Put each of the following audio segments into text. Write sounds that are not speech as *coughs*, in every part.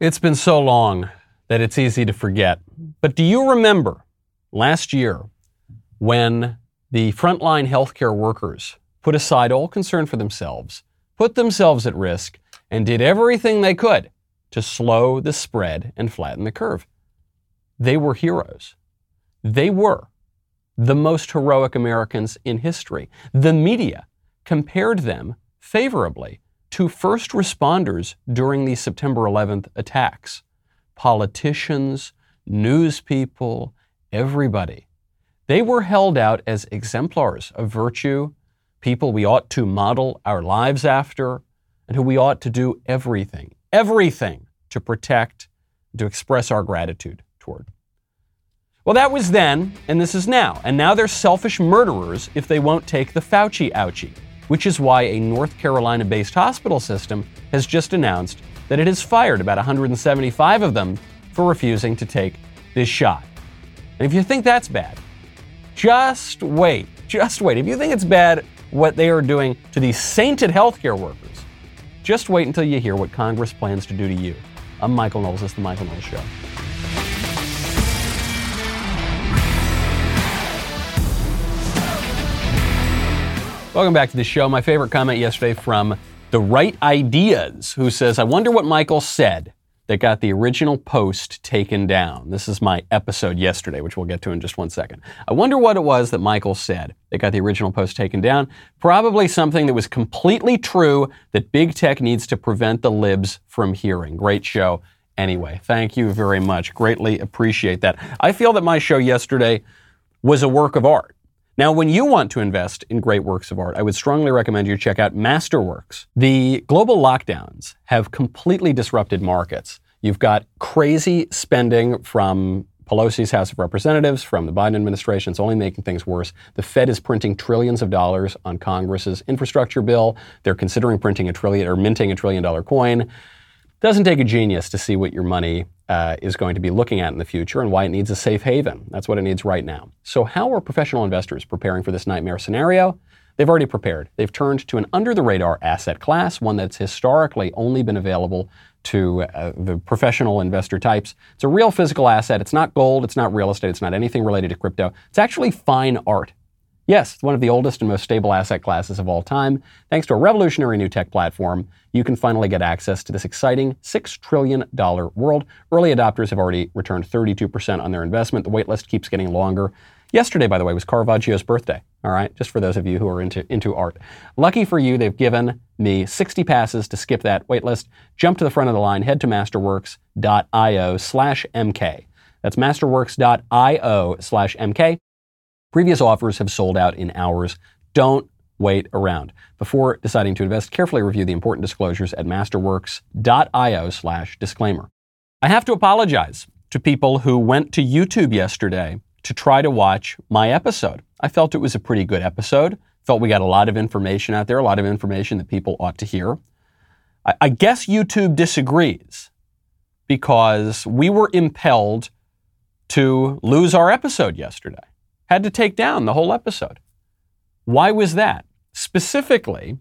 It's been so long that it's easy to forget. But do you remember last year when the frontline healthcare workers put aside all concern for themselves, put themselves at risk, and did everything they could to slow the spread and flatten the curve? They were heroes. They were the most heroic Americans in history. The media compared them favorably to first responders during the September 11th attacks politicians, news people, everybody. They were held out as exemplars of virtue, people we ought to model our lives after, and who we ought to do everything, everything to protect, to express our gratitude toward. Well, that was then, and this is now. And now they're selfish murderers if they won't take the Fauci ouchie which is why a North Carolina based hospital system has just announced that it has fired about 175 of them for refusing to take this shot. And if you think that's bad, just wait. Just wait. If you think it's bad what they are doing to these sainted healthcare workers, just wait until you hear what Congress plans to do to you. I'm Michael Knowles. This is The Michael Knowles Show. Welcome back to the show. My favorite comment yesterday from the right ideas, who says, I wonder what Michael said that got the original post taken down. This is my episode yesterday, which we'll get to in just one second. I wonder what it was that Michael said that got the original post taken down. Probably something that was completely true that big tech needs to prevent the libs from hearing. Great show. Anyway, thank you very much. Greatly appreciate that. I feel that my show yesterday was a work of art. Now, when you want to invest in great works of art, I would strongly recommend you check out Masterworks. The global lockdowns have completely disrupted markets. You've got crazy spending from Pelosi's House of Representatives, from the Biden administration. It's only making things worse. The Fed is printing trillions of dollars on Congress's infrastructure bill. They're considering printing a trillion or minting a trillion dollar coin. Doesn't take a genius to see what your money uh, is going to be looking at in the future and why it needs a safe haven. That's what it needs right now. So, how are professional investors preparing for this nightmare scenario? They've already prepared. They've turned to an under the radar asset class, one that's historically only been available to uh, the professional investor types. It's a real physical asset. It's not gold, it's not real estate, it's not anything related to crypto. It's actually fine art. Yes, it's one of the oldest and most stable asset classes of all time. Thanks to a revolutionary new tech platform, you can finally get access to this exciting $6 trillion world. Early adopters have already returned 32% on their investment. The waitlist keeps getting longer. Yesterday, by the way, was Caravaggio's birthday. All right, just for those of you who are into, into art. Lucky for you, they've given me 60 passes to skip that waitlist. Jump to the front of the line, head to masterworks.io slash MK. That's masterworks.io slash MK. Previous offers have sold out in hours. Don't wait around. Before deciding to invest, carefully review the important disclosures at masterworks.io slash disclaimer. I have to apologize to people who went to YouTube yesterday to try to watch my episode. I felt it was a pretty good episode. Felt we got a lot of information out there, a lot of information that people ought to hear. I, I guess YouTube disagrees because we were impelled to lose our episode yesterday had to take down the whole episode. Why was that? Specifically,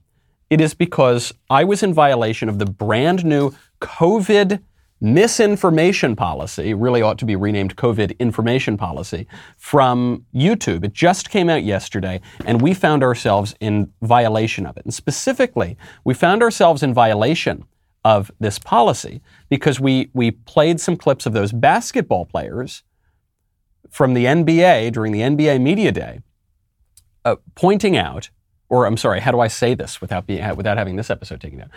it is because I was in violation of the brand new COVID misinformation policy, really ought to be renamed COVID information policy, from YouTube. It just came out yesterday, and we found ourselves in violation of it. And specifically, we found ourselves in violation of this policy because we, we played some clips of those basketball players from the NBA during the NBA Media Day, uh, pointing out, or I'm sorry, how do I say this without, being, without having this episode taken down?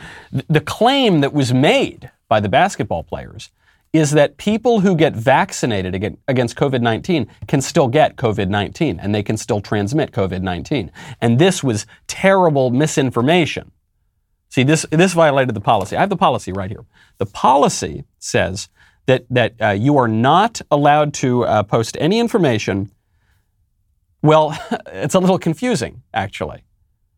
The claim that was made by the basketball players is that people who get vaccinated against COVID 19 can still get COVID 19 and they can still transmit COVID 19. And this was terrible misinformation. See, this, this violated the policy. I have the policy right here. The policy says that, that uh, you are not allowed to uh, post any information. Well, *laughs* it's a little confusing, actually.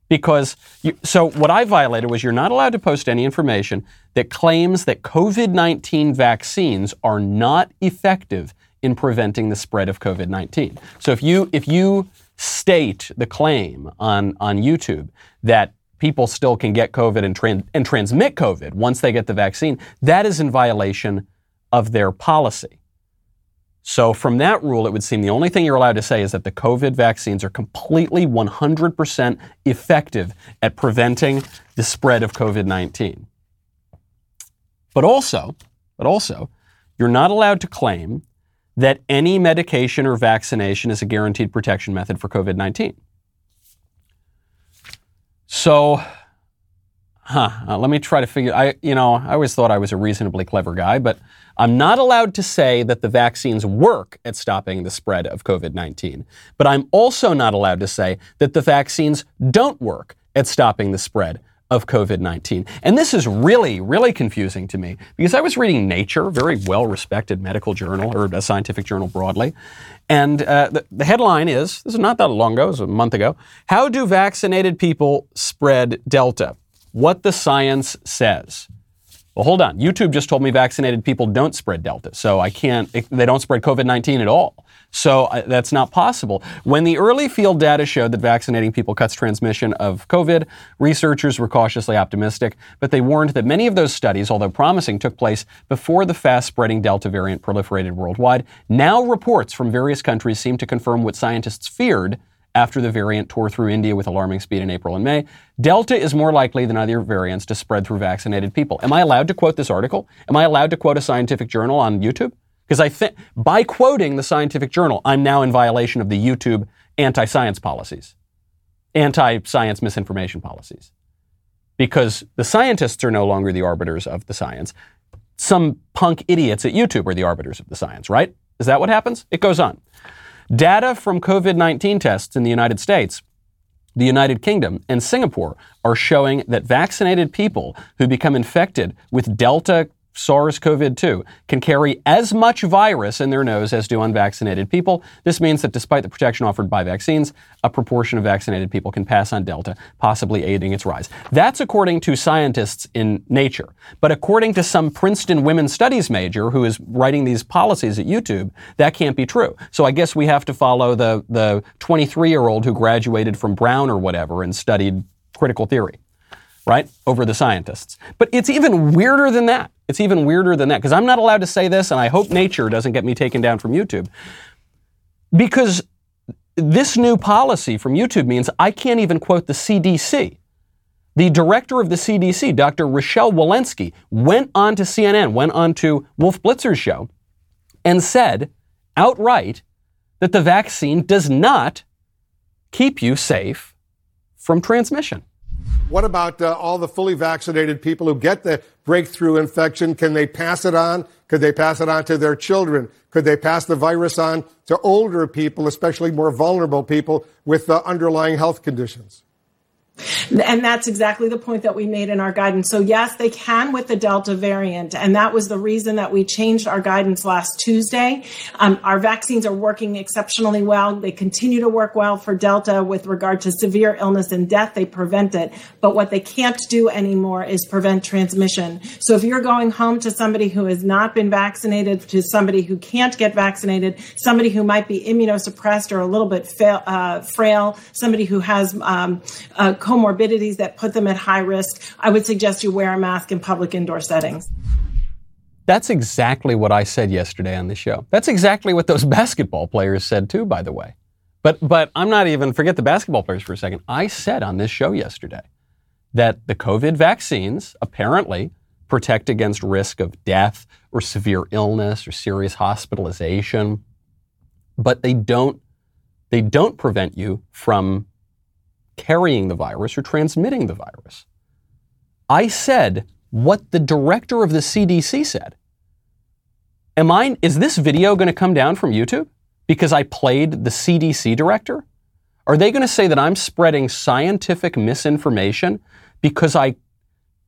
Because, you, so what I violated was you're not allowed to post any information that claims that COVID 19 vaccines are not effective in preventing the spread of COVID 19. So if you, if you state the claim on, on YouTube that people still can get COVID and, tran- and transmit COVID once they get the vaccine, that is in violation of their policy. So, from that rule, it would seem the only thing you're allowed to say is that the COVID vaccines are completely 100% effective at preventing the spread of COVID 19. But also, but also, you're not allowed to claim that any medication or vaccination is a guaranteed protection method for COVID 19. So, huh, uh, let me try to figure I you know, I always thought I was a reasonably clever guy, but I'm not allowed to say that the vaccines work at stopping the spread of COVID-19. But I'm also not allowed to say that the vaccines don't work at stopping the spread of COVID 19. And this is really, really confusing to me because I was reading Nature, very well respected medical journal or a scientific journal broadly. And uh, the, the, headline is this is not that long ago, it was a month ago How do vaccinated people spread Delta? What the science says. Well, hold on. YouTube just told me vaccinated people don't spread Delta. So I can't, they don't spread COVID 19 at all. So uh, that's not possible. When the early field data showed that vaccinating people cuts transmission of COVID, researchers were cautiously optimistic, but they warned that many of those studies, although promising, took place before the fast spreading Delta variant proliferated worldwide. Now reports from various countries seem to confirm what scientists feared after the variant tore through India with alarming speed in April and May. Delta is more likely than other variants to spread through vaccinated people. Am I allowed to quote this article? Am I allowed to quote a scientific journal on YouTube? Because I think by quoting the scientific journal, I'm now in violation of the YouTube anti science policies, anti science misinformation policies. Because the scientists are no longer the arbiters of the science. Some punk idiots at YouTube are the arbiters of the science, right? Is that what happens? It goes on. Data from COVID 19 tests in the United States, the United Kingdom, and Singapore are showing that vaccinated people who become infected with Delta SARS CoV 2 can carry as much virus in their nose as do unvaccinated people. This means that despite the protection offered by vaccines, a proportion of vaccinated people can pass on Delta, possibly aiding its rise. That's according to scientists in Nature. But according to some Princeton women's studies major who is writing these policies at YouTube, that can't be true. So I guess we have to follow the, the 23 year old who graduated from Brown or whatever and studied critical theory right, over the scientists. But it's even weirder than that. It's even weirder than that because I'm not allowed to say this, and I hope nature doesn't get me taken down from YouTube. Because this new policy from YouTube means I can't even quote the CDC. The director of the CDC, Dr. Rochelle Walensky, went on to CNN, went on to Wolf Blitzer's show, and said outright that the vaccine does not keep you safe from transmission. What about uh, all the fully vaccinated people who get the breakthrough infection? Can they pass it on? Could they pass it on to their children? Could they pass the virus on to older people, especially more vulnerable people with uh, underlying health conditions? And that's exactly the point that we made in our guidance. So yes, they can with the Delta variant. And that was the reason that we changed our guidance last Tuesday. Um, our vaccines are working exceptionally well. They continue to work well for Delta with regard to severe illness and death. They prevent it. But what they can't do anymore is prevent transmission. So if you're going home to somebody who has not been vaccinated, to somebody who can't get vaccinated, somebody who might be immunosuppressed or a little bit fa- uh, frail, somebody who has um, uh, comorbidities that put them at high risk, I would suggest you wear a mask in public indoor settings. That's exactly what I said yesterday on the show. That's exactly what those *laughs* basketball players said too, by the way. But but I'm not even forget the basketball players for a second. I said on this show yesterday that the COVID vaccines apparently protect against risk of death or severe illness or serious hospitalization, but they don't they don't prevent you from carrying the virus or transmitting the virus. I said what the director of the CDC said. Am I, is this video going to come down from YouTube because I played the CDC director? Are they going to say that I'm spreading scientific misinformation because I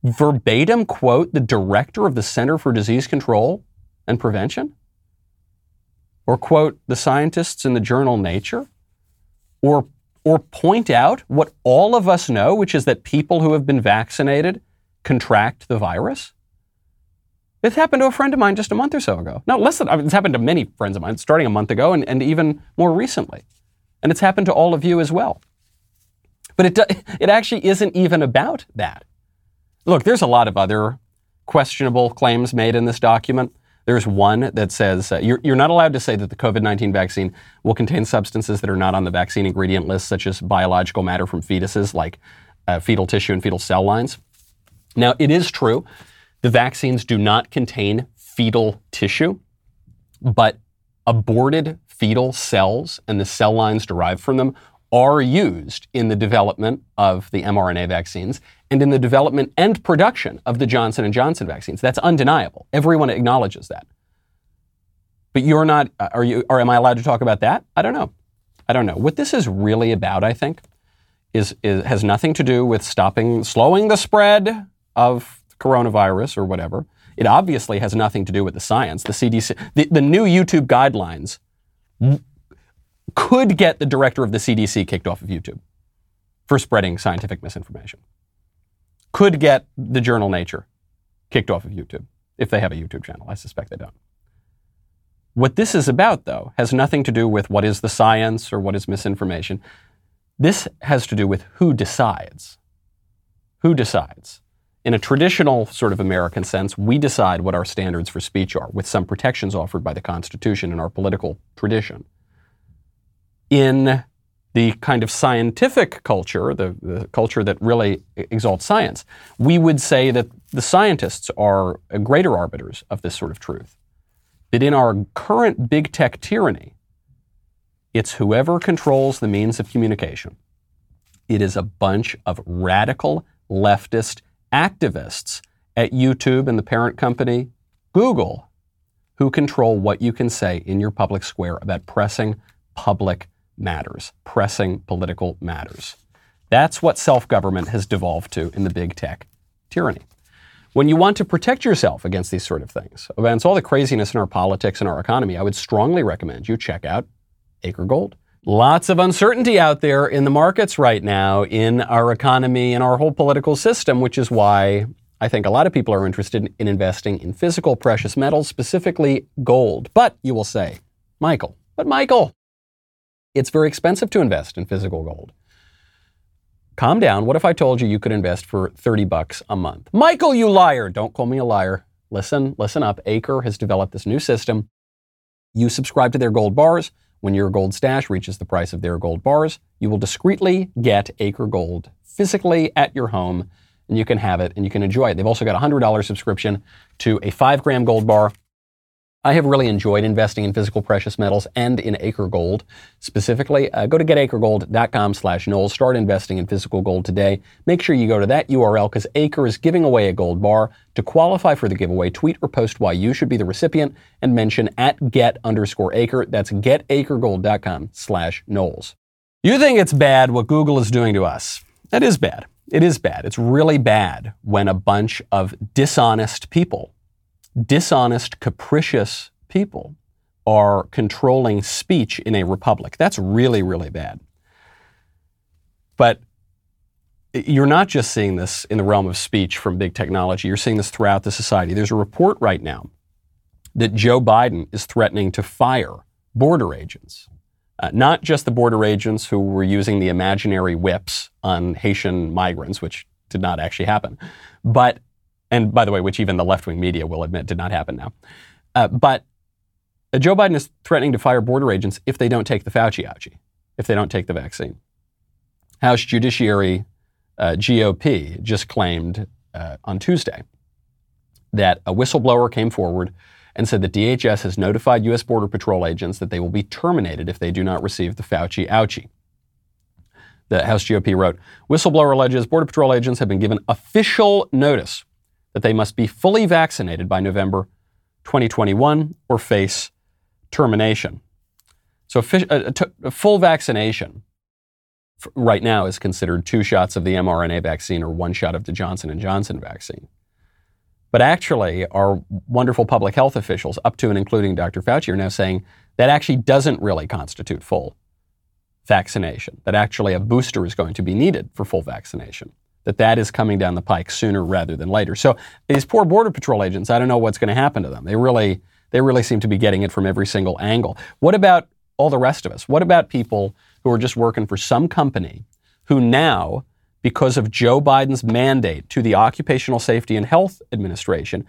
verbatim quote the director of the Center for Disease Control and Prevention? Or quote the scientists in the journal Nature? Or or point out what all of us know, which is that people who have been vaccinated contract the virus? It happened to a friend of mine just a month or so ago. No, less than, I mean, it's happened to many friends of mine, starting a month ago and, and even more recently. And it's happened to all of you as well. But it, do, *laughs* it actually isn't even about that. Look, there's a lot of other questionable claims made in this document. There's one that says uh, you're, you're not allowed to say that the COVID 19 vaccine will contain substances that are not on the vaccine ingredient list, such as biological matter from fetuses like uh, fetal tissue and fetal cell lines. Now, it is true the vaccines do not contain fetal tissue, but aborted fetal cells and the cell lines derived from them are used in the development of the mRNA vaccines and in the development and production of the Johnson and Johnson vaccines. That's undeniable. Everyone acknowledges that. But you're not uh, are you or am I allowed to talk about that? I don't know. I don't know. What this is really about, I think, is, is has nothing to do with stopping slowing the spread of coronavirus or whatever. It obviously has nothing to do with the science. The CDC the, the new YouTube guidelines could get the director of the CDC kicked off of YouTube for spreading scientific misinformation. Could get the journal Nature kicked off of YouTube if they have a YouTube channel. I suspect they don't. What this is about, though, has nothing to do with what is the science or what is misinformation. This has to do with who decides. Who decides? In a traditional sort of American sense, we decide what our standards for speech are, with some protections offered by the Constitution and our political tradition in the kind of scientific culture, the, the, culture that really exalts science, we would say that the scientists are greater arbiters of this sort of truth. That in our current big tech tyranny, it's whoever controls the means of communication. It is a bunch of radical leftist activists at YouTube and the parent company Google who control what you can say in your public square about pressing public matters, pressing political matters. That's what self government has devolved to in the big tech tyranny. When you want to protect yourself against these sort of things, against all the craziness in our politics and our economy, I would strongly recommend you check out Acre Gold. Lots of uncertainty out there in the markets right now, in our economy in our whole political system, which is why I think a lot of people are interested in investing in physical precious metals, specifically gold. But you will say, Michael, but Michael, it's very expensive to invest in physical gold. Calm down. What if I told you you could invest for 30 bucks a month? Michael, you liar. Don't call me a liar. Listen, listen up. Acre has developed this new system. You subscribe to their gold bars. When your gold stash reaches the price of their gold bars, you will discreetly get Acre Gold physically at your home and you can have it and you can enjoy it. They've also got a $100 subscription to a 5 gram gold bar I have really enjoyed investing in physical precious metals and in Acre Gold. Specifically, uh, go to getacregold.com slash Knowles. Start investing in physical gold today. Make sure you go to that URL because Acre is giving away a gold bar. To qualify for the giveaway, tweet or post why you should be the recipient and mention at get underscore acre. That's getacregold.com slash Knowles. You think it's bad what Google is doing to us. That is bad. It is bad. It's really bad when a bunch of dishonest people dishonest, capricious people are controlling speech in a republic. That's really, really bad. But you're not just seeing this in the realm of speech from big technology, you're seeing this throughout the society. There's a report right now that Joe Biden is threatening to fire border agents. Uh, not just the border agents who were using the imaginary whips on Haitian migrants, which did not actually happen, but and by the way, which even the left wing media will admit did not happen now. Uh, but Joe Biden is threatening to fire border agents if they don't take the Fauci ouchie, if they don't take the vaccine. House Judiciary uh, GOP just claimed uh, on Tuesday that a whistleblower came forward and said that DHS has notified U.S. Border Patrol agents that they will be terminated if they do not receive the Fauci ouchie. The House GOP wrote, whistleblower alleges Border Patrol agents have been given official notice that they must be fully vaccinated by November 2021 or face termination. So, a, a uh, uh, full vaccination right now is considered two shots of the mRNA vaccine or one shot of the Johnson & Johnson vaccine. But actually, our wonderful public health officials, up to and including Dr. Fauci, are now saying that actually doesn't really constitute full vaccination, that actually a booster is going to be needed for full vaccination that that is coming down the pike sooner rather than later. So these poor border patrol agents, I don't know what's going to happen to them. They really they really seem to be getting it from every single angle. What about all the rest of us? What about people who are just working for some company who now, because of Joe Biden's mandate to the Occupational Safety and Health Administration,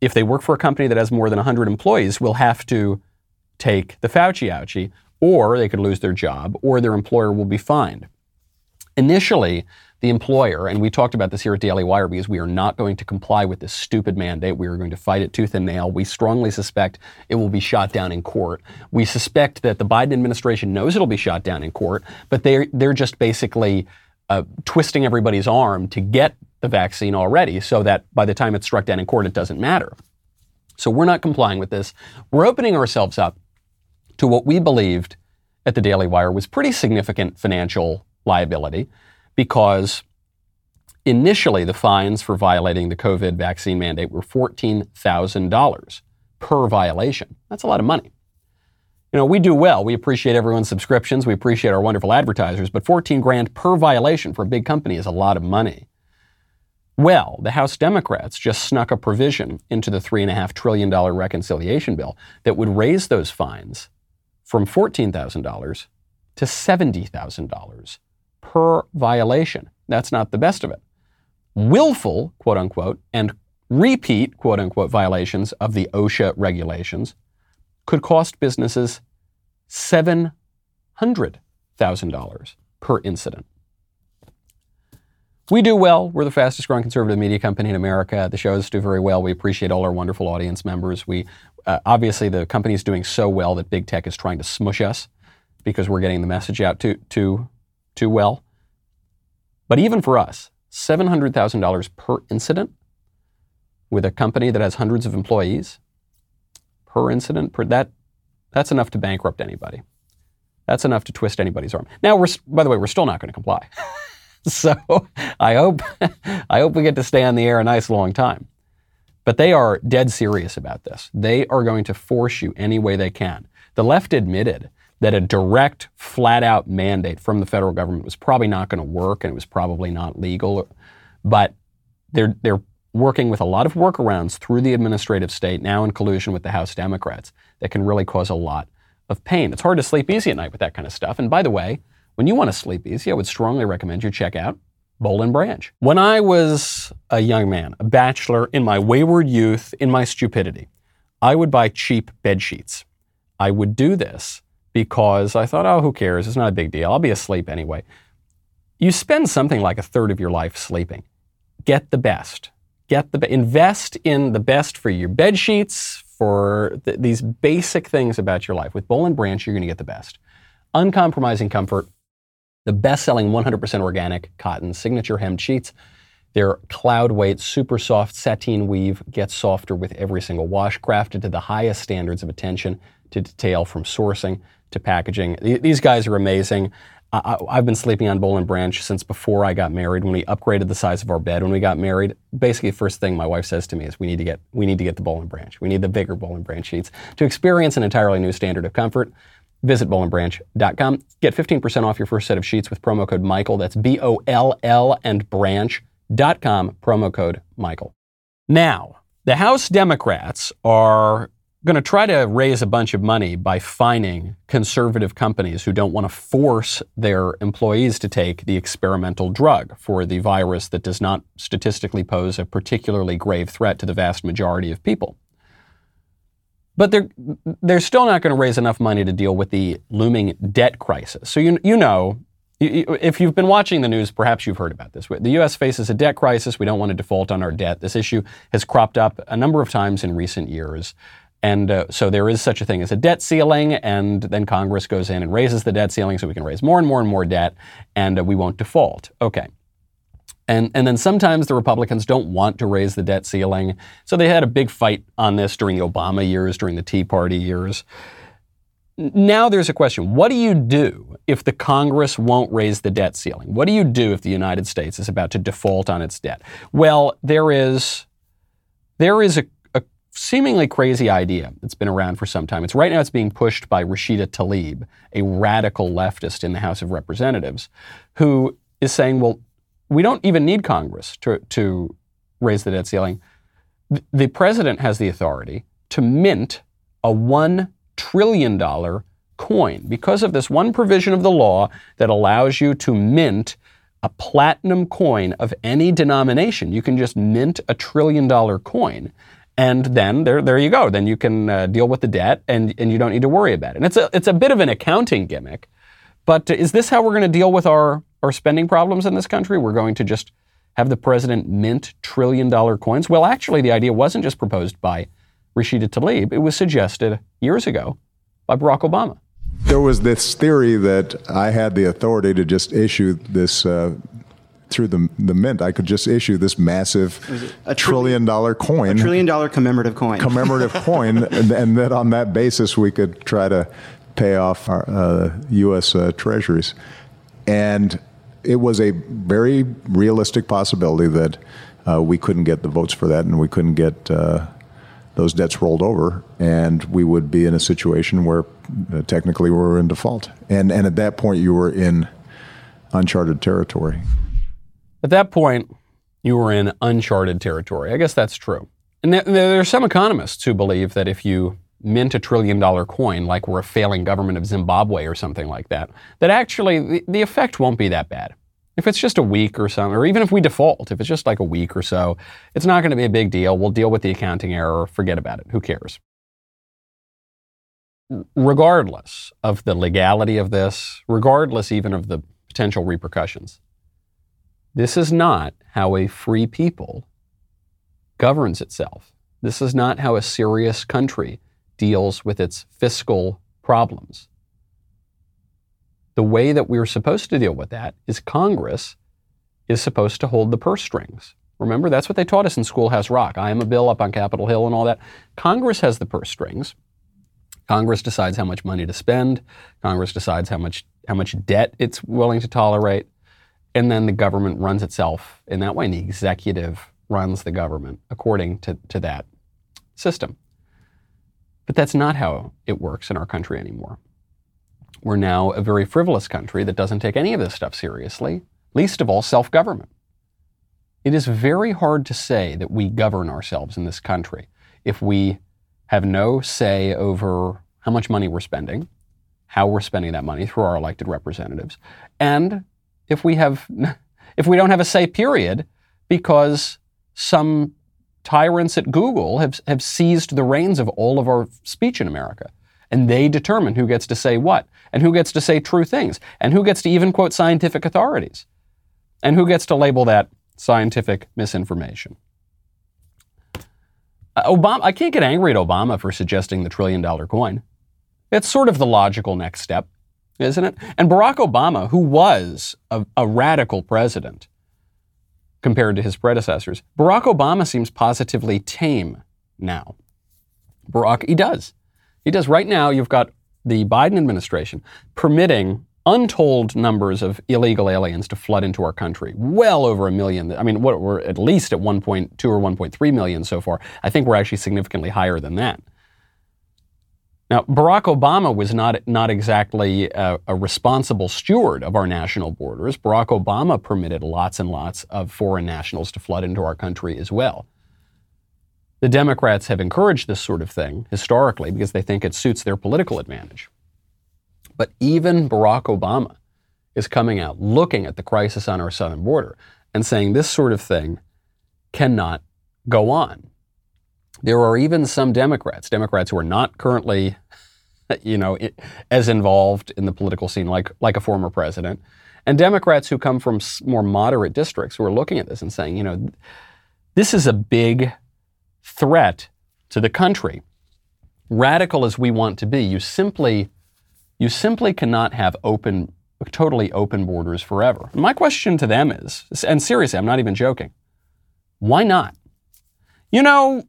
if they work for a company that has more than 100 employees, will have to take the Fauci ouchie, or they could lose their job, or their employer will be fined. Initially, the employer, and we talked about this here at Daily Wire because we are not going to comply with this stupid mandate. We are going to fight it tooth and nail. We strongly suspect it will be shot down in court. We suspect that the Biden administration knows it'll be shot down in court, but they're, they're just basically uh, twisting everybody's arm to get the vaccine already so that by the time it's struck down in court, it doesn't matter. So we're not complying with this. We're opening ourselves up to what we believed at the Daily Wire was pretty significant financial liability because initially the fines for violating the COVID vaccine mandate were $14,000 per violation. That's a lot of money. You know, we do well. We appreciate everyone's subscriptions. We appreciate our wonderful advertisers, but 14 grand per violation for a big company is a lot of money. Well, the House Democrats just snuck a provision into the $3.5 trillion reconciliation bill that would raise those fines from $14,000 to $70,000 per violation. That's not the best of it. Willful, quote unquote, and repeat, quote unquote, violations of the OSHA regulations could cost businesses $700,000 per incident. We do well. We're the fastest growing conservative media company in America. The shows do very well. We appreciate all our wonderful audience members. We uh, obviously the company is doing so well that big tech is trying to smush us because we're getting the message out too too too well. But even for us, $700,000 per incident with a company that has hundreds of employees per incident per that that's enough to bankrupt anybody. That's enough to twist anybody's arm. Now we're by the way, we're still not going to comply. *laughs* so I hope *laughs* I hope we get to stay on the air a nice long time. But they are dead serious about this. They are going to force you any way they can. The left admitted that a direct, flat out mandate from the federal government was probably not going to work and it was probably not legal. But they're, they're working with a lot of workarounds through the administrative state, now in collusion with the House Democrats, that can really cause a lot of pain. It's hard to sleep easy at night with that kind of stuff. And by the way, when you want to sleep easy, I would strongly recommend you check out Boll and Branch. When I was a young man, a bachelor, in my wayward youth, in my stupidity, I would buy cheap bed sheets. I would do this because I thought, oh, who cares? It's not a big deal. I'll be asleep anyway. You spend something like a third of your life sleeping. Get the best. Get the be- invest in the best for your bed sheets, for th- these basic things about your life. With Boll and Branch, you're going to get the best. Uncompromising comfort, the best-selling 100% organic cotton signature hemmed sheets. Their cloud weight, super soft sateen weave gets softer with every single wash, crafted to the highest standards of attention to detail from sourcing to packaging. These guys are amazing. I, have been sleeping on Boll and Branch since before I got married. When we upgraded the size of our bed when we got married, basically the first thing my wife says to me is, "We need to get we need to get the Boll and Branch. We need the bigger Boll and Branch sheets to experience an entirely new standard of comfort." Visit bollandbranch.com. Get 15% off your first set of sheets with promo code Michael. That's B O L L and branch.com, promo code Michael. Now, the House Democrats are going to try to raise a bunch of money by fining conservative companies who don't want to force their employees to take the experimental drug for the virus that does not statistically pose a particularly grave threat to the vast majority of people. But they're, they're still not going to raise enough money to deal with the looming debt crisis. So, you, you know, if you've been watching the news, perhaps you've heard about this. The U.S. faces a debt crisis. We don't want to default on our debt. This issue has cropped up a number of times in recent years. And uh, so there is such a thing as a debt ceiling, and then Congress goes in and raises the debt ceiling so we can raise more and more and more debt, and uh, we won't default. Okay. And, and then sometimes the Republicans don't want to raise the debt ceiling. So they had a big fight on this during the Obama years, during the Tea Party years. Now there's a question. What do you do if the Congress won't raise the debt ceiling? What do you do if the United States is about to default on its debt? Well, there is, there is a seemingly crazy idea that's been around for some time. It's right now it's being pushed by Rashida Tlaib, a radical leftist in the House of Representatives, who is saying, well, we don't even need Congress to, to raise the debt ceiling. The president has the authority to mint a $1 trillion coin because of this one provision of the law that allows you to mint a platinum coin of any denomination. You can just mint a trillion dollar coin. And then there, there you go. Then you can uh, deal with the debt and, and you don't need to worry about it. And it's a, it's a bit of an accounting gimmick. But is this how we're going to deal with our, our spending problems in this country? We're going to just have the president mint trillion dollar coins? Well, actually, the idea wasn't just proposed by Rashida Tlaib, it was suggested years ago by Barack Obama. There was this theory that I had the authority to just issue this. Uh, through the the mint, I could just issue this massive a trillion dollar coin, a trillion dollar commemorative coin, commemorative *laughs* coin, and, and that on that basis we could try to pay off our uh, U.S. Uh, treasuries. And it was a very realistic possibility that uh, we couldn't get the votes for that and we couldn't get uh, those debts rolled over, and we would be in a situation where uh, technically we were in default. And, and at that point, you were in uncharted territory. At that point, you were in uncharted territory. I guess that's true. And there are some economists who believe that if you mint a trillion dollar coin like we're a failing government of Zimbabwe or something like that, that actually the, the effect won't be that bad. If it's just a week or something, or even if we default, if it's just like a week or so, it's not going to be a big deal. We'll deal with the accounting error, forget about it. Who cares? Regardless of the legality of this, regardless even of the potential repercussions, this is not how a free people governs itself. This is not how a serious country deals with its fiscal problems. The way that we're supposed to deal with that is Congress is supposed to hold the purse strings. Remember, that's what they taught us in Schoolhouse Rock. I am a bill up on Capitol Hill and all that. Congress has the purse strings. Congress decides how much money to spend. Congress decides how much how much debt it's willing to tolerate. And then the government runs itself in that way. And the executive runs the government according to, to that system. But that's not how it works in our country anymore. We're now a very frivolous country that doesn't take any of this stuff seriously, least of all self government. It is very hard to say that we govern ourselves in this country if we have no say over how much money we're spending, how we're spending that money through our elected representatives, and if we have *laughs* if we don't have a say period because some tyrants at Google have, have seized the reins of all of our speech in America. And they determine who gets to say what, and who gets to say true things, and who gets to even quote scientific authorities, and who gets to label that scientific misinformation. Uh, Obama, I can't get angry at Obama for suggesting the trillion dollar coin. It's sort of the logical next step, isn't it? And Barack Obama, who was a, a radical president, compared to his predecessors. Barack Obama seems positively tame now. Barack, he does. He does. Right now, you've got the Biden administration permitting untold numbers of illegal aliens to flood into our country. Well over a million. I mean, what, we're at least at 1.2 or 1.3 million so far. I think we're actually significantly higher than that. Now, Barack Obama was not, not exactly a, a, responsible steward of our national borders. Barack Obama permitted lots and lots of foreign nationals to flood into our country as well. The Democrats have encouraged this sort of thing historically because they think it suits their political advantage. But even Barack Obama is coming out looking at the crisis on our southern border and saying this sort of thing cannot go on. There are even some Democrats, Democrats who are not currently, *laughs* you know, as involved in the political scene like, like a former president, and Democrats who come from more moderate districts who are looking at this and saying, you know, this is a big threat to the country. Radical as we want to be, you simply, you simply cannot have open, totally open borders forever. My question to them is, and seriously, I'm not even joking, why not? You know,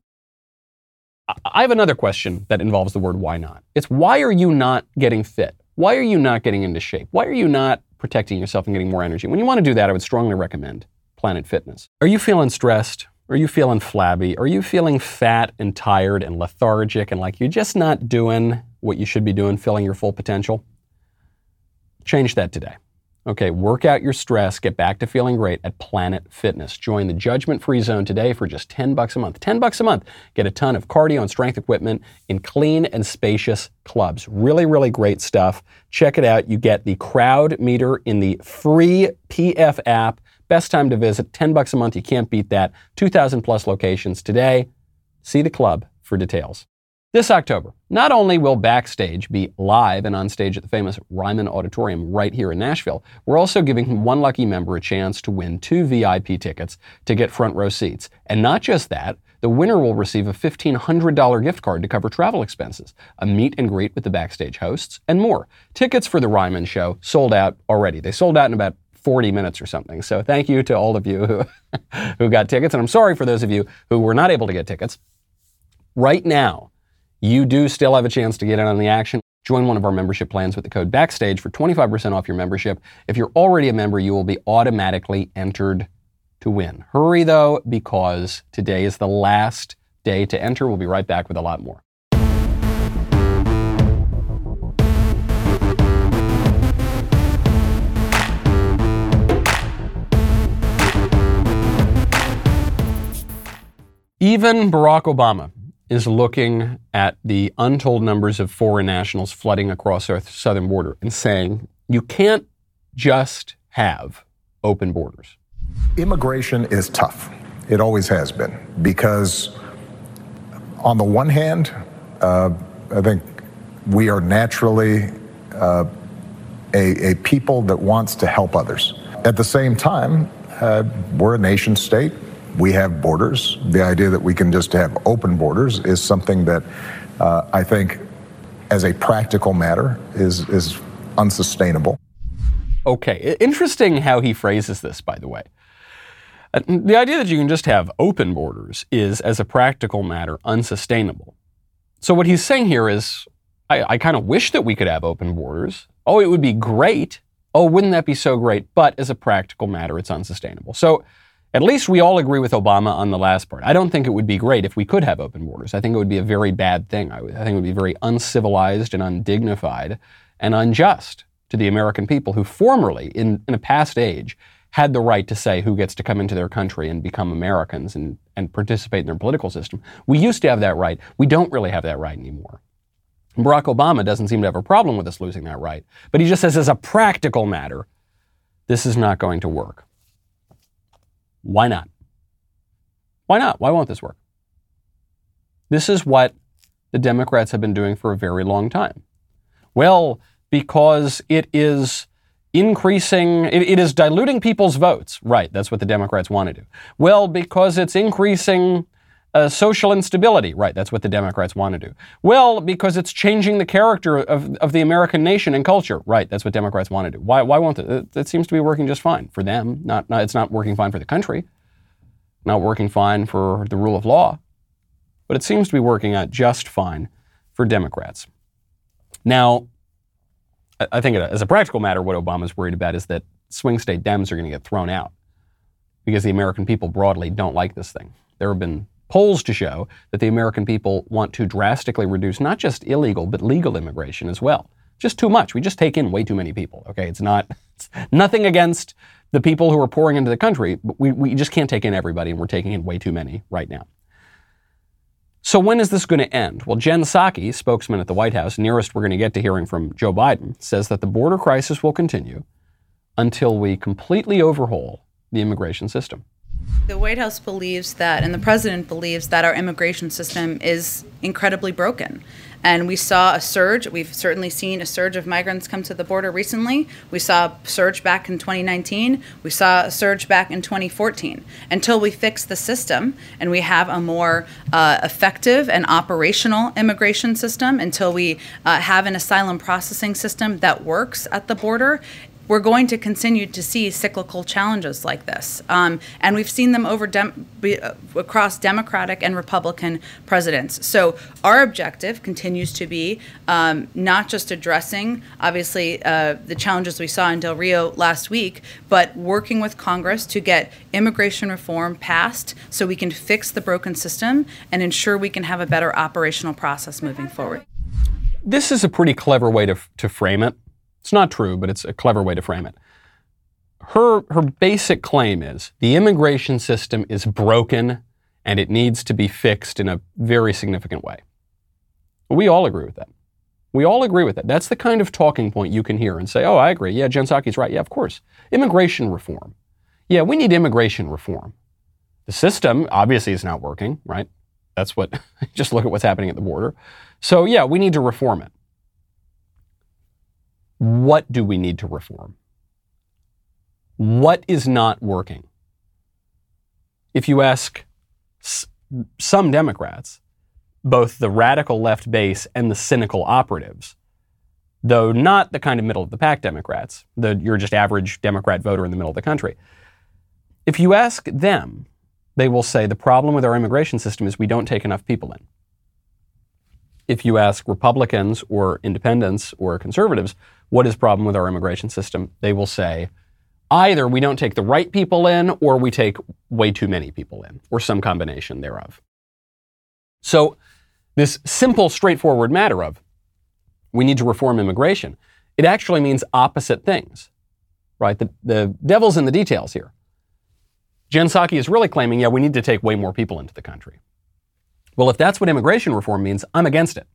I have another question that involves the word why not. It's why are you not getting fit? Why are you not getting into shape? Why are you not protecting yourself and getting more energy? When you want to do that, I would strongly recommend Planet Fitness. Are you feeling stressed? Are you feeling flabby? Are you feeling fat and tired and lethargic and like you're just not doing what you should be doing, filling your full potential? Change that today. Okay, work out your stress, get back to feeling great at Planet Fitness. Join the judgment free zone today for just 10 bucks a month. 10 bucks a month. Get a ton of cardio and strength equipment in clean and spacious clubs. Really, really great stuff. Check it out. You get the crowd meter in the free PF app. Best time to visit. 10 bucks a month. You can't beat that. 2,000 plus locations today. See the club for details. This October, not only will Backstage be live and on stage at the famous Ryman Auditorium right here in Nashville, we're also giving one lucky member a chance to win two VIP tickets to get front row seats. And not just that, the winner will receive a $1,500 gift card to cover travel expenses, a meet and greet with the Backstage hosts, and more. Tickets for the Ryman show sold out already. They sold out in about 40 minutes or something. So thank you to all of you who, *laughs* who got tickets. And I'm sorry for those of you who were not able to get tickets. Right now, you do still have a chance to get in on the action. Join one of our membership plans with the code BACKSTAGE for 25% off your membership. If you're already a member, you will be automatically entered to win. Hurry though, because today is the last day to enter. We'll be right back with a lot more. Even Barack Obama is looking at the untold numbers of foreign nationals flooding across our southern border and saying, you can't just have open borders. Immigration is tough. It always has been. Because, on the one hand, uh, I think we are naturally uh, a, a, people that wants to help others. At the same time, uh, we're a nation state we have borders. The idea that we can just have open borders is something that uh, I think, as a practical matter, is is unsustainable. Okay, interesting how he phrases this, by the way. Uh, the idea that you can just have open borders is, as a practical matter, unsustainable. So what he's saying here is, I, I kind of wish that we could have open borders. Oh, it would be great. Oh, wouldn't that be so great? But as a practical matter, it's unsustainable. So at least we all agree with Obama on the last part. I don't think it would be great if we could have open borders. I think it would be a very bad thing. I, think it would be very uncivilized and undignified and unjust to the American people who formerly, in, in a past age, had the right to say who gets to come into their country and become Americans and, and participate in their political system. We used to have that right. We don't really have that right anymore. Barack Obama doesn't seem to have a problem with us losing that right. But he just says, as a practical matter, this is not going to work. Why not? Why not? Why won't this work? This is what the Democrats have been doing for a very long time. Well, because it is increasing, it, it is diluting people's votes. Right, that's what the Democrats want to do. Well, because it's increasing uh, social instability. Right, that's what the Democrats want to do. Well, because it's changing the character of, of the American nation and culture. Right, that's what Democrats want to do. Why, why won't it? it? Seems to be working just fine for them. Not, not, it's not working fine for the country, not working fine for the rule of law, but it seems to be working out just fine for Democrats. Now, I think as a practical matter, what Obama's worried about is that swing state Dems are going to get thrown out because the American people broadly don't like this thing. There have been polls to show that the American people want to drastically reduce not just illegal, but legal immigration as well. Just too much. We just take in way too many people. Okay, it's not it's nothing against the people who are pouring into the country, but we, we just can't take in everybody, and we're taking in way too many right now. So when is this going to end? Well, Jen Psaki, spokesman at the White House, nearest we're going to get to hearing from Joe Biden, says that the border crisis will continue until we completely overhaul the immigration system. The White House believes that, and the president believes that our immigration system is incredibly broken. And we saw a surge. We've certainly seen a surge of migrants come to the border recently. We saw a surge back in 2019. We saw a surge back in 2014. Until we fix the system and we have a more uh, effective and operational immigration system, until we uh, have an asylum processing system that works at the border, we're going to continue to see cyclical challenges like this. Um, and we've seen them over dem- uh, across Democratic and Republican presidents. So our objective continues to be um, not just addressing, obviously, uh, the challenges we saw in Del Rio last week, but working with Congress to get immigration reform passed so we can fix the broken system and ensure we can have a better operational process moving forward. This is a pretty clever way to, to frame it. It's not true, but it's a clever way to frame it. her her basic claim is the immigration system is broken and it needs to be fixed in a very significant way. We all agree with that. We all agree with that. That's the kind of talking point you can hear and say, "Oh, I agree. Yeah, Jen Psaki's right. Yeah, of course. Immigration reform. Yeah, we need immigration reform. The system obviously is not working, right? That's what *laughs* just look at what's happening at the border. So, yeah, we need to reform it. What do we need to reform? What is not working? If you ask some Democrats, both the radical left base and the cynical operatives, though not the kind of middle of the pack Democrats, the you're just average Democrat voter in the middle of the country. If you ask them, they will say the problem with our immigration system is we don't take enough people in. If you ask Republicans or independents or conservatives, what is problem with our immigration system? They will say either we don't take the right people in or we take way too many people in or some combination thereof. So this simple, straightforward matter of we need to reform immigration, it actually means opposite things, right? The, the devil's in the details here. Jen Psaki is really claiming, yeah, we need to take way more people into the country. Well, if that's what immigration reform means, I'm against it.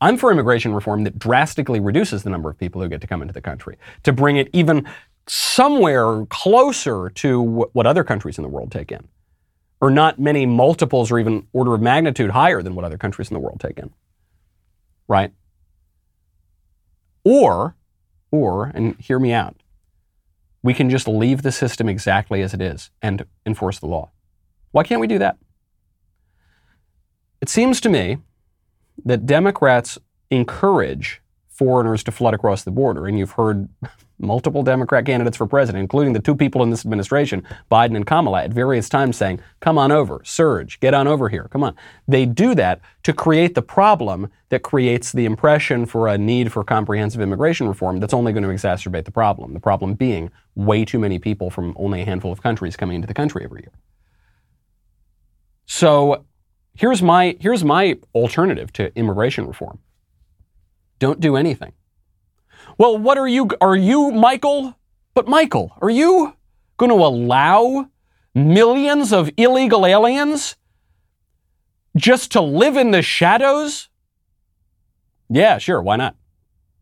I'm for immigration reform that drastically reduces the number of people who get to come into the country, to bring it even somewhere closer to what other countries in the world take in, or not many multiples or even order of magnitude higher than what other countries in the world take in. Right? Or, or, and hear me out, we can just leave the system exactly as it is and enforce the law. Why can't we do that? It seems to me that Democrats encourage foreigners to flood across the border, and you've heard multiple Democrat candidates for president, including the two people in this administration, Biden and Kamala, at various times saying, Come on over, surge, get on over here, come on. They do that to create the problem that creates the impression for a need for comprehensive immigration reform that's only going to exacerbate the problem. The problem being way too many people from only a handful of countries coming into the country every year. So here's my, here's my alternative to immigration reform don't do anything. Well, what are you, are you, Michael? But Michael, are you going to allow millions of illegal aliens just to live in the shadows? Yeah, sure, why not?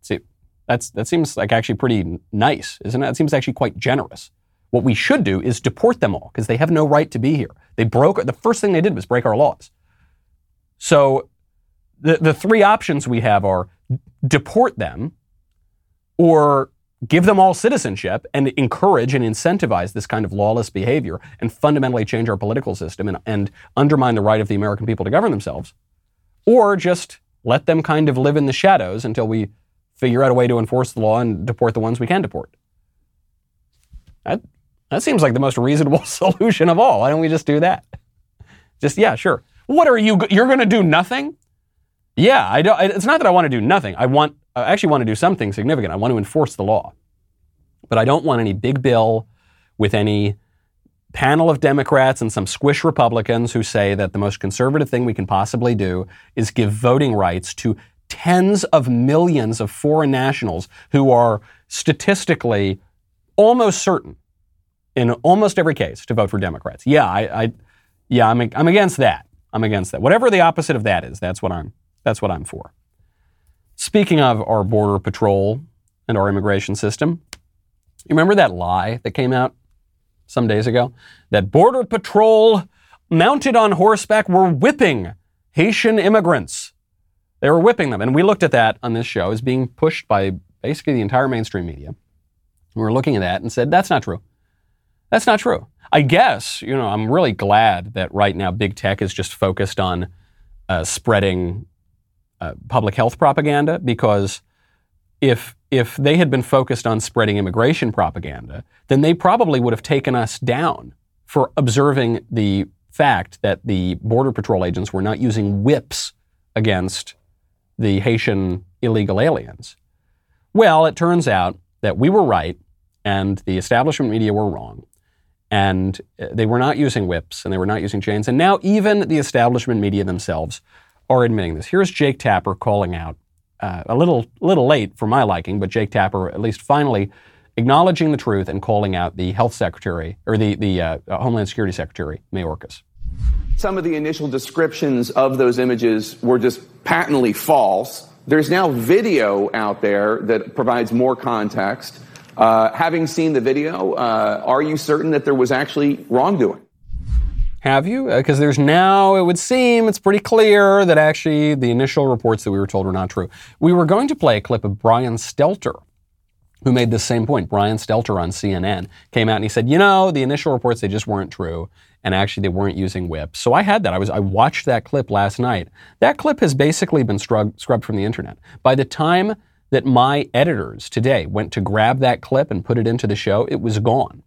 See, that's, that seems like actually pretty nice, isn't it? It seems actually quite generous. What we should do is deport them all because they have no right to be here. They broke, the first thing they did was break our laws. So the, the three options we have are deport them or give them all citizenship and encourage and incentivize this kind of lawless behavior and fundamentally change our political system and, and undermine the right of the American people to govern themselves, or just let them kind of live in the shadows until we figure out a way to enforce the law and deport the ones we can deport. That, that seems like the most reasonable *laughs* solution of all. Why don't we just do that? Just, yeah, sure. What are you, you're going to do nothing? Yeah, I don't, it's not that I want to do nothing. I want, I actually want to do something significant. I want to enforce the law. But I don't want any big bill with any panel of Democrats and some squish Republicans who say that the most conservative thing we can possibly do is give voting rights to tens of millions of foreign nationals who are statistically almost certain in almost every case to vote for Democrats. Yeah, I, I yeah, I'm, I'm against that. I'm against that. Whatever the opposite of that is, that's what I'm that's what I'm for. Speaking of our border patrol and our immigration system, you remember that lie that came out some days ago? That border patrol mounted on horseback were whipping Haitian immigrants. They were whipping them. And we looked at that on this show as being pushed by basically the entire mainstream media. We were looking at that and said, that's not true. That's not true. I guess, you know, I'm really glad that right now big tech is just focused on uh, spreading uh, public health propaganda because if if they had been focused on spreading immigration propaganda, then they probably would have taken us down for observing the fact that the border patrol agents were not using whips against the Haitian illegal aliens. Well, it turns out that we were right and the establishment media were wrong. And uh, they were not using whips and they were not using chains. And now even the establishment media themselves are admitting this. Here's Jake Tapper calling out, uh, a little, little late for my liking, but Jake Tapper at least finally acknowledging the truth and calling out the health secretary or the, the uh, Homeland Security Secretary, Mayorkas. Some of the initial descriptions of those images were just patently false. There's now video out there that provides more context. Uh, having seen the video, uh, are you certain that there was actually wrongdoing? Have you? Because uh, there's now, it would seem, it's pretty clear that actually the initial reports that we were told were not true. We were going to play a clip of Brian Stelter, who made this same point. Brian Stelter on CNN came out and he said, you know, the initial reports, they just weren't true. And actually, they weren't using whips. So I had that. I was I watched that clip last night. That clip has basically been scrubbed, scrubbed from the internet. By the time that my editors today went to grab that clip and put it into the show, it was gone.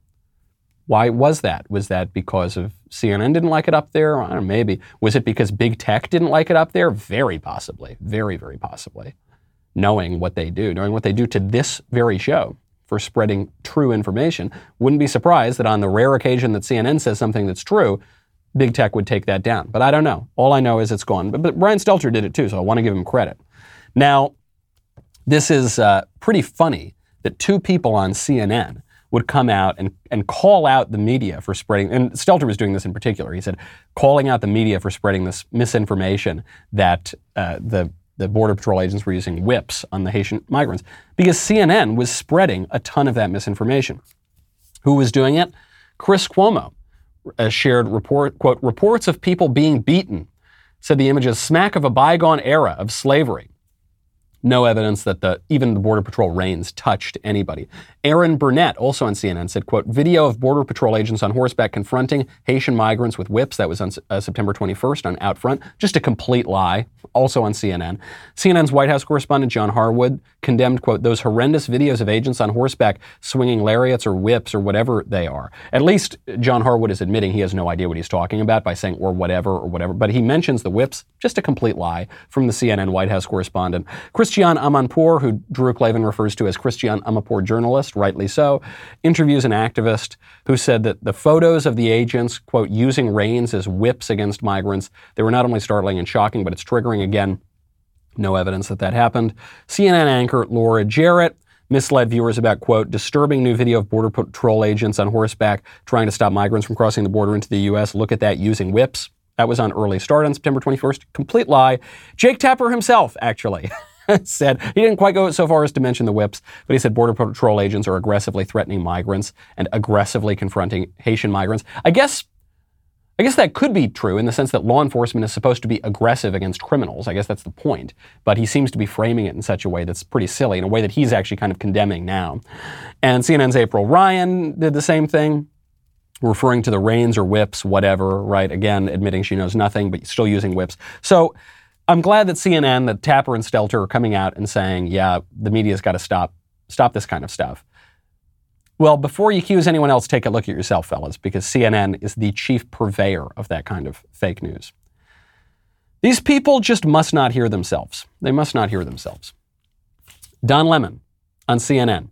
Why was that? Was that because of CNN didn't like it up there? Know, maybe. Was it because big tech didn't like it up there? Very possibly. Very, very possibly. Knowing what they do, knowing what they do to this very show for spreading true information, wouldn't be surprised that on the rare occasion that CNN says something that's true, big tech would take that down. But I don't know. All I know is it's gone. But, but Brian Stelter did it too, so I want to give him credit. Now, this is uh, pretty funny that two people on CNN would come out and, and call out the media for spreading, and Stelter was doing this in particular. He said, calling out the media for spreading this misinformation that uh, the, the Border Patrol agents were using whips on the Haitian migrants, because CNN was spreading a ton of that misinformation. Who was doing it? Chris Cuomo uh, shared report, quote, reports of people being beaten, said the images smack of a bygone era of slavery no evidence that the even the Border Patrol reins touched anybody. Erin Burnett, also on CNN, said, quote, video of Border Patrol agents on horseback confronting Haitian migrants with whips. That was on uh, September 21st on Outfront. Just a complete lie. Also on CNN. CNN's White House correspondent John Harwood condemned, quote, those horrendous videos of agents on horseback swinging lariats or whips or whatever they are. At least John Harwood is admitting he has no idea what he's talking about by saying or whatever or whatever. But he mentions the whips. Just a complete lie from the CNN White House correspondent. Christiane Amanpour, who Drew Klavan refers to as Christian Amanpour journalist, rightly so, interviews an activist who said that the photos of the agents, quote, using reins as whips against migrants, they were not only startling and shocking, but it's triggering again. No evidence that that happened. CNN anchor Laura Jarrett misled viewers about, quote, disturbing new video of Border Patrol agents on horseback trying to stop migrants from crossing the border into the U.S. Look at that using whips. That was on early start on September 21st. Complete lie. Jake Tapper himself, actually. *laughs* *laughs* said he didn't quite go so far as to mention the whips, but he said Border Patrol agents are aggressively threatening migrants and aggressively confronting Haitian migrants. I guess. I guess that could be true in the sense that law enforcement is supposed to be aggressive against criminals. I guess that's the point. But he seems to be framing it in such a way that's pretty silly, in a way that he's actually kind of condemning now. And CNN's April Ryan did the same thing referring to the reins or whips, whatever, right? Again, admitting she knows nothing, but still using whips. So I'm glad that CNN, that Tapper and Stelter are coming out and saying, yeah, the media's got to stop, stop this kind of stuff. Well, before you accuse anyone else, take a look at yourself, fellas, because CNN is the chief purveyor of that kind of fake news. These people just must not hear themselves. They must not hear themselves. Don Lemon on CNN.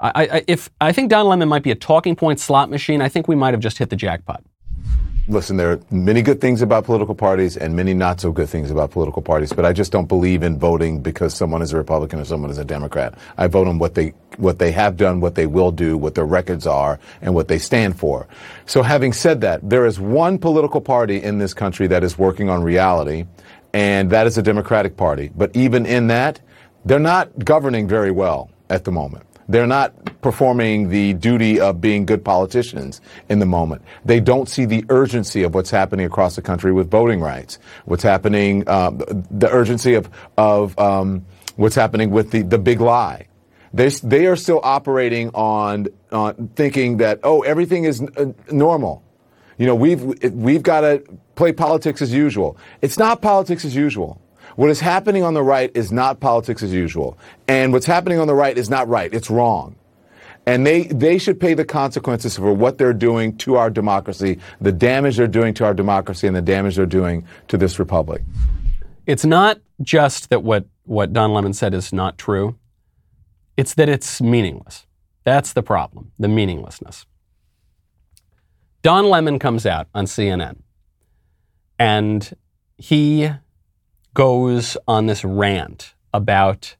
I, I, if, I think Don Lemon might be a talking point slot machine. I think we might have just hit the jackpot listen, there are many good things about political parties and many not so good things about political parties, but I just don't believe in voting because someone is a Republican or someone is a Democrat. I vote on what they, what they have done, what they will do, what their records are, and what they stand for. So having said that, there is one political party in this country that is working on reality, and that is the Democratic Party. But even in that, they're not governing very well at the moment. They're not performing the duty of being good politicians in the moment. They don't see the urgency of what's happening across the country with voting rights, what's happening, um, the urgency of, of um, what's happening with the, the big lie. They, they are still operating on, on thinking that, oh, everything is uh, normal. You know, we've, we've got to play politics as usual. It's not politics as usual. What is happening on the right is not politics as usual. And what's happening on the right is not right. It's wrong. And they, they should pay the consequences for what they're doing to our democracy, the damage they're doing to our democracy, and the damage they're doing to this republic. It's not just that what, what Don Lemon said is not true, it's that it's meaningless. That's the problem, the meaninglessness. Don Lemon comes out on CNN and he goes on this rant about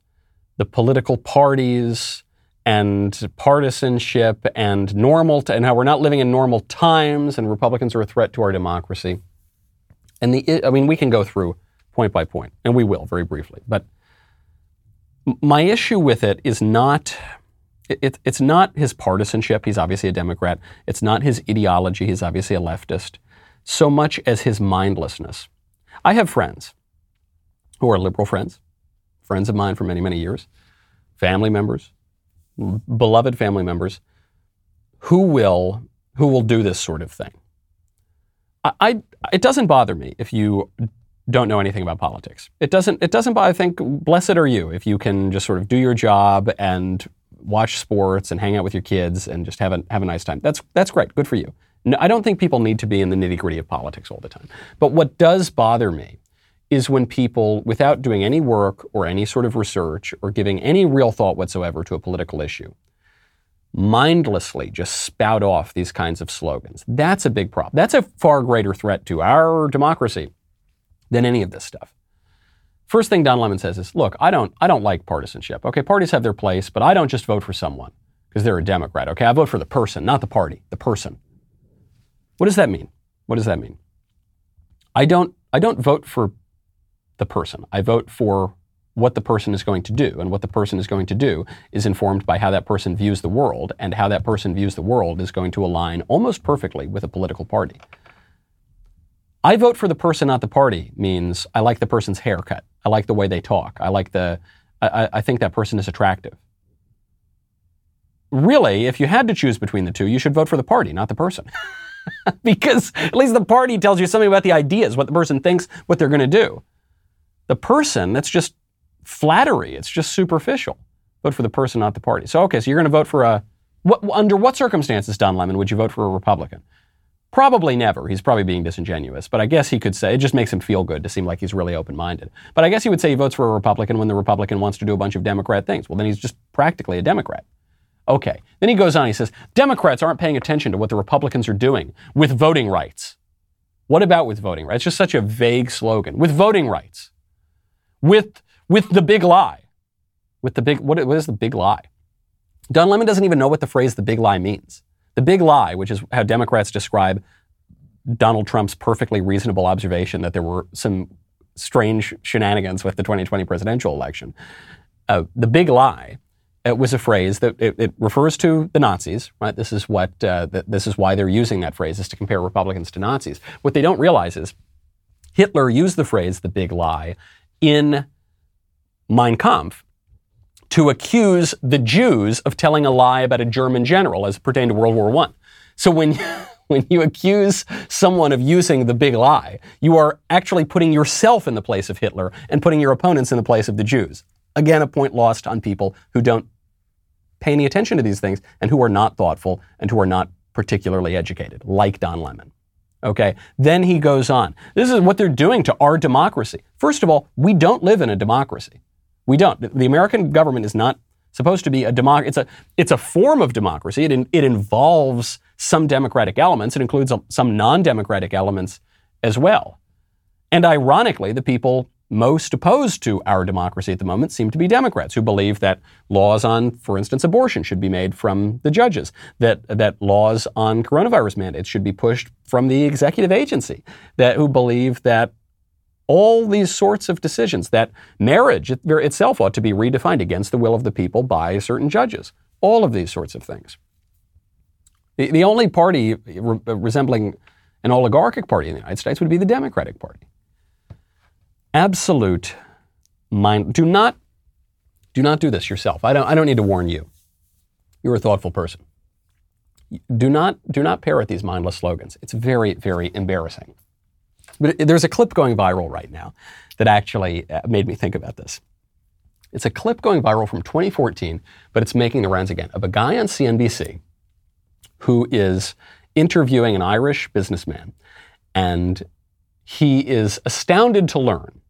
the political parties and partisanship and normal, t- and how we're not living in normal times, and Republicans are a threat to our democracy. And the, I mean, we can go through point by point, and we will very briefly. But my issue with it is not it, it's not his partisanship. He's obviously a Democrat. It's not his ideology. He's obviously a leftist. So much as his mindlessness. I have friends who are liberal friends, friends of mine for many, many years, family members, beloved family members, who will who will do this sort of thing. I, I it doesn't bother me if you don't know anything about politics. It doesn't it doesn't bother I think blessed are you if you can just sort of do your job and watch sports and hang out with your kids and just have a, have a nice time. That's, that's great. Good for you. No, I don't think people need to be in the nitty gritty of politics all the time. But what does bother me is when people, without doing any work or any sort of research or giving any real thought whatsoever to a political issue, mindlessly just spout off these kinds of slogans. That's a big problem. That's a far greater threat to our democracy than any of this stuff. First thing Don Lemon says is, look, I don't, I don't like partisanship. Okay, parties have their place, but I don't just vote for someone because they're a Democrat. Okay, I vote for the person, not the party, the person. What does that mean? What does that mean? I don't, I don't vote for the person. I vote for what the person is going to do. And what the person is going to do is informed by how that person views the world, and how that person views the world is going to align almost perfectly with a political party. I vote for the person, not the party, means I like the person's haircut. I like the way they talk. I like the, I, I think that person is attractive. Really, if you had to choose between the two, you should vote for the party, not the person. *laughs* because at least the party tells you something about the ideas, what the person thinks, what they're going to do. The person, that's just flattery. It's just superficial. Vote for the person, not the party. So, okay, so you're going to vote for a, what, under what circumstances, Don Lemon, would you vote for a Republican? Probably never. He's probably being disingenuous. But I guess he could say, it just makes him feel good to seem like he's really open minded. But I guess he would say he votes for a Republican when the Republican wants to do a bunch of Democrat things. Well, then he's just practically a Democrat. Okay. Then he goes on, he says, Democrats aren't paying attention to what the Republicans are doing with voting rights. What about with voting rights? It's just such a vague slogan. With voting rights. With, with the big lie. With the big, what, what is the big lie? Don Lemon doesn't even know what the phrase the big lie means. The big lie, which is how Democrats describe Donald Trump's perfectly reasonable observation that there were some strange shenanigans with the 2020 presidential election. Uh, the big lie it was a phrase that it, it, refers to the Nazis, right? This is what uh, th- this is why they're using that phrase is to compare Republicans to Nazis. What they don't realize is Hitler used the phrase "the big lie" in Mein Kampf to accuse the Jews of telling a lie about a German general as it pertained to World War I. So when, *laughs* when you accuse someone of using the big lie, you are actually putting yourself in the place of Hitler and putting your opponents in the place of the Jews. Again, a point lost on people who don't pay any attention to these things and who are not thoughtful and who are not particularly educated, like Don Lemon. Okay. Then he goes on. This is what they're doing to our democracy. First of all, we don't live in a democracy. We don't. The American government is not supposed to be a democ. It's a it's a form of democracy. It in, it involves some democratic elements. It includes some non-democratic elements as well. And ironically, the people most opposed to our democracy at the moment seem to be Democrats who believe that laws on, for instance, abortion should be made from the judges, that, that laws on coronavirus mandates should be pushed from the executive agency, that who believe that all these sorts of decisions that marriage itself ought to be redefined against the will of the people by certain judges. All of these sorts of things. The, the only party re- resembling an oligarchic party in the United States would be the Democratic Party. Absolute mind. Do not, do not do this yourself. I don't, I don't need to warn you. You're a thoughtful person. Do not, do not parrot these mindless slogans. It's very, very embarrassing. But there's a clip going viral right now that actually uh, made me think about this. It's a clip going viral from 2014, but it's making the rounds again of a guy on CNBC who is interviewing an Irish businessman. And he is astounded to learn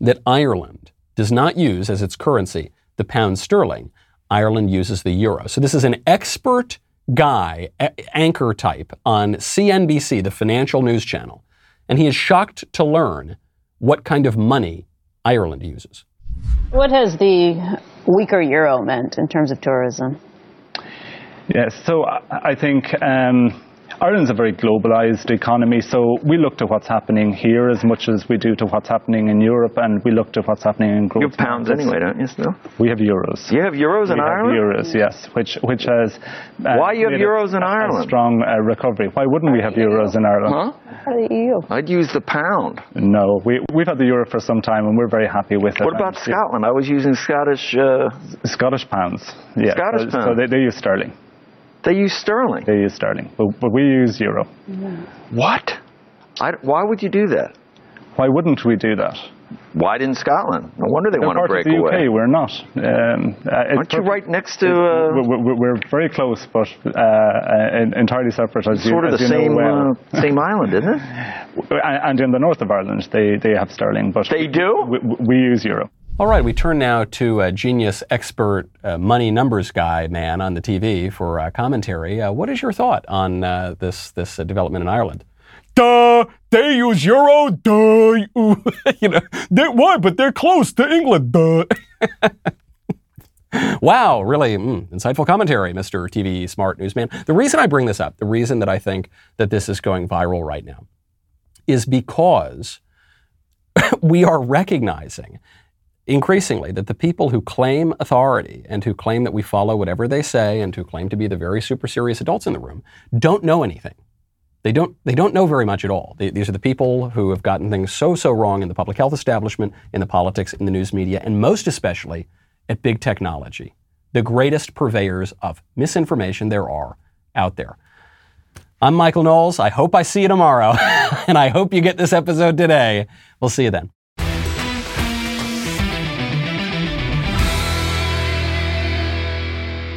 that Ireland does not use as its currency the pound sterling. Ireland uses the euro. So this is an expert guy, a- anchor type on CNBC, the financial news channel, and he is shocked to learn what kind of money Ireland uses. What has the weaker euro meant in terms of tourism? Yes, so I think um, Ireland's a very globalized economy, so we look to what's happening here as much as we do to what's happening in Europe, and we look to what's happening in growth. You have pounds markets. anyway, don't you? Still, We have euros. you have euros we in have Ireland. euros, yes, which which has. Uh, Why you have made a- euros in a Ireland? strong uh, recovery. Why wouldn't we have euros in Ireland? Huh? Part of the EU. I'd use the pound. No, we we've had the euro for some time, and we're very happy with it. What about And Scotland? I was using Scottish. Uh, Scottish pounds? Yeah, Scottish so, so pounds. they, they use sterling. They use sterling. They use sterling, but, but we use euro. What? I, why would you do that? Why wouldn't we do that? Why didn't Scotland? No wonder they They're want to break of the away. UK. We're not. Um, uh, Aren't you right next to? Uh, We're, we're, very close, but uh, uh, entirely separate. As you, sort of as the you same well. uh, same *laughs* island, isn't it? And and in the north of Ireland, they, they have sterling, but They do? We, we use euro. All right, we turn now to a genius expert, uh, money numbers guy man on the TV for uh, commentary. Uh, what is your thought on uh, this this uh, development in Ireland? Duh, they use euro. Duh, you *laughs* know, they, why? But they're close to England. Duh. *laughs* wow, really mm, insightful commentary, Mr. TV smart newsman. The reason I bring this up, the reason that I think that this is going viral right now, is because *coughs* we are recognizing increasingly that the people who claim authority and who claim that we follow whatever they say and who claim to be the very super serious adults in the room don't know anything. They don't, they don't know very much at all. They, these are the people who have gotten things so, so wrong in the public health establishment, in the politics, in the news media, and most especially at big technology, the greatest purveyors of misinformation there are out there. I'm Michael Knowles. I hope I see you tomorrow, *laughs* and I hope you get this episode today. We'll see you then.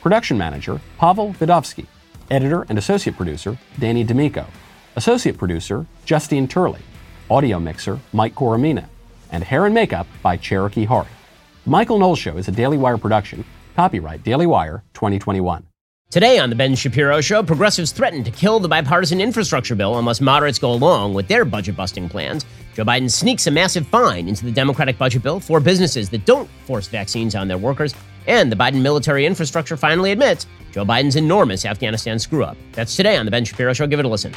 Production manager, Pavel Vidovsky. Editor and associate producer, Danny D'Amico. Associate producer, Justine Turley. Audio mixer, Mike Coromina. And hair and makeup by Cherokee Hart. The Michael Knowles Show is a Daily Wire production. Copyright Daily Wire 2021. Today on The Ben Shapiro Show, progressives threaten to kill the bipartisan infrastructure bill unless moderates go along with their budget busting plans. Joe Biden sneaks a massive fine into the Democratic budget bill for businesses that don't force vaccines on their workers. And the Biden military infrastructure finally admits Joe Biden's enormous Afghanistan screw up. That's today on The Ben Shapiro Show. Give it a listen.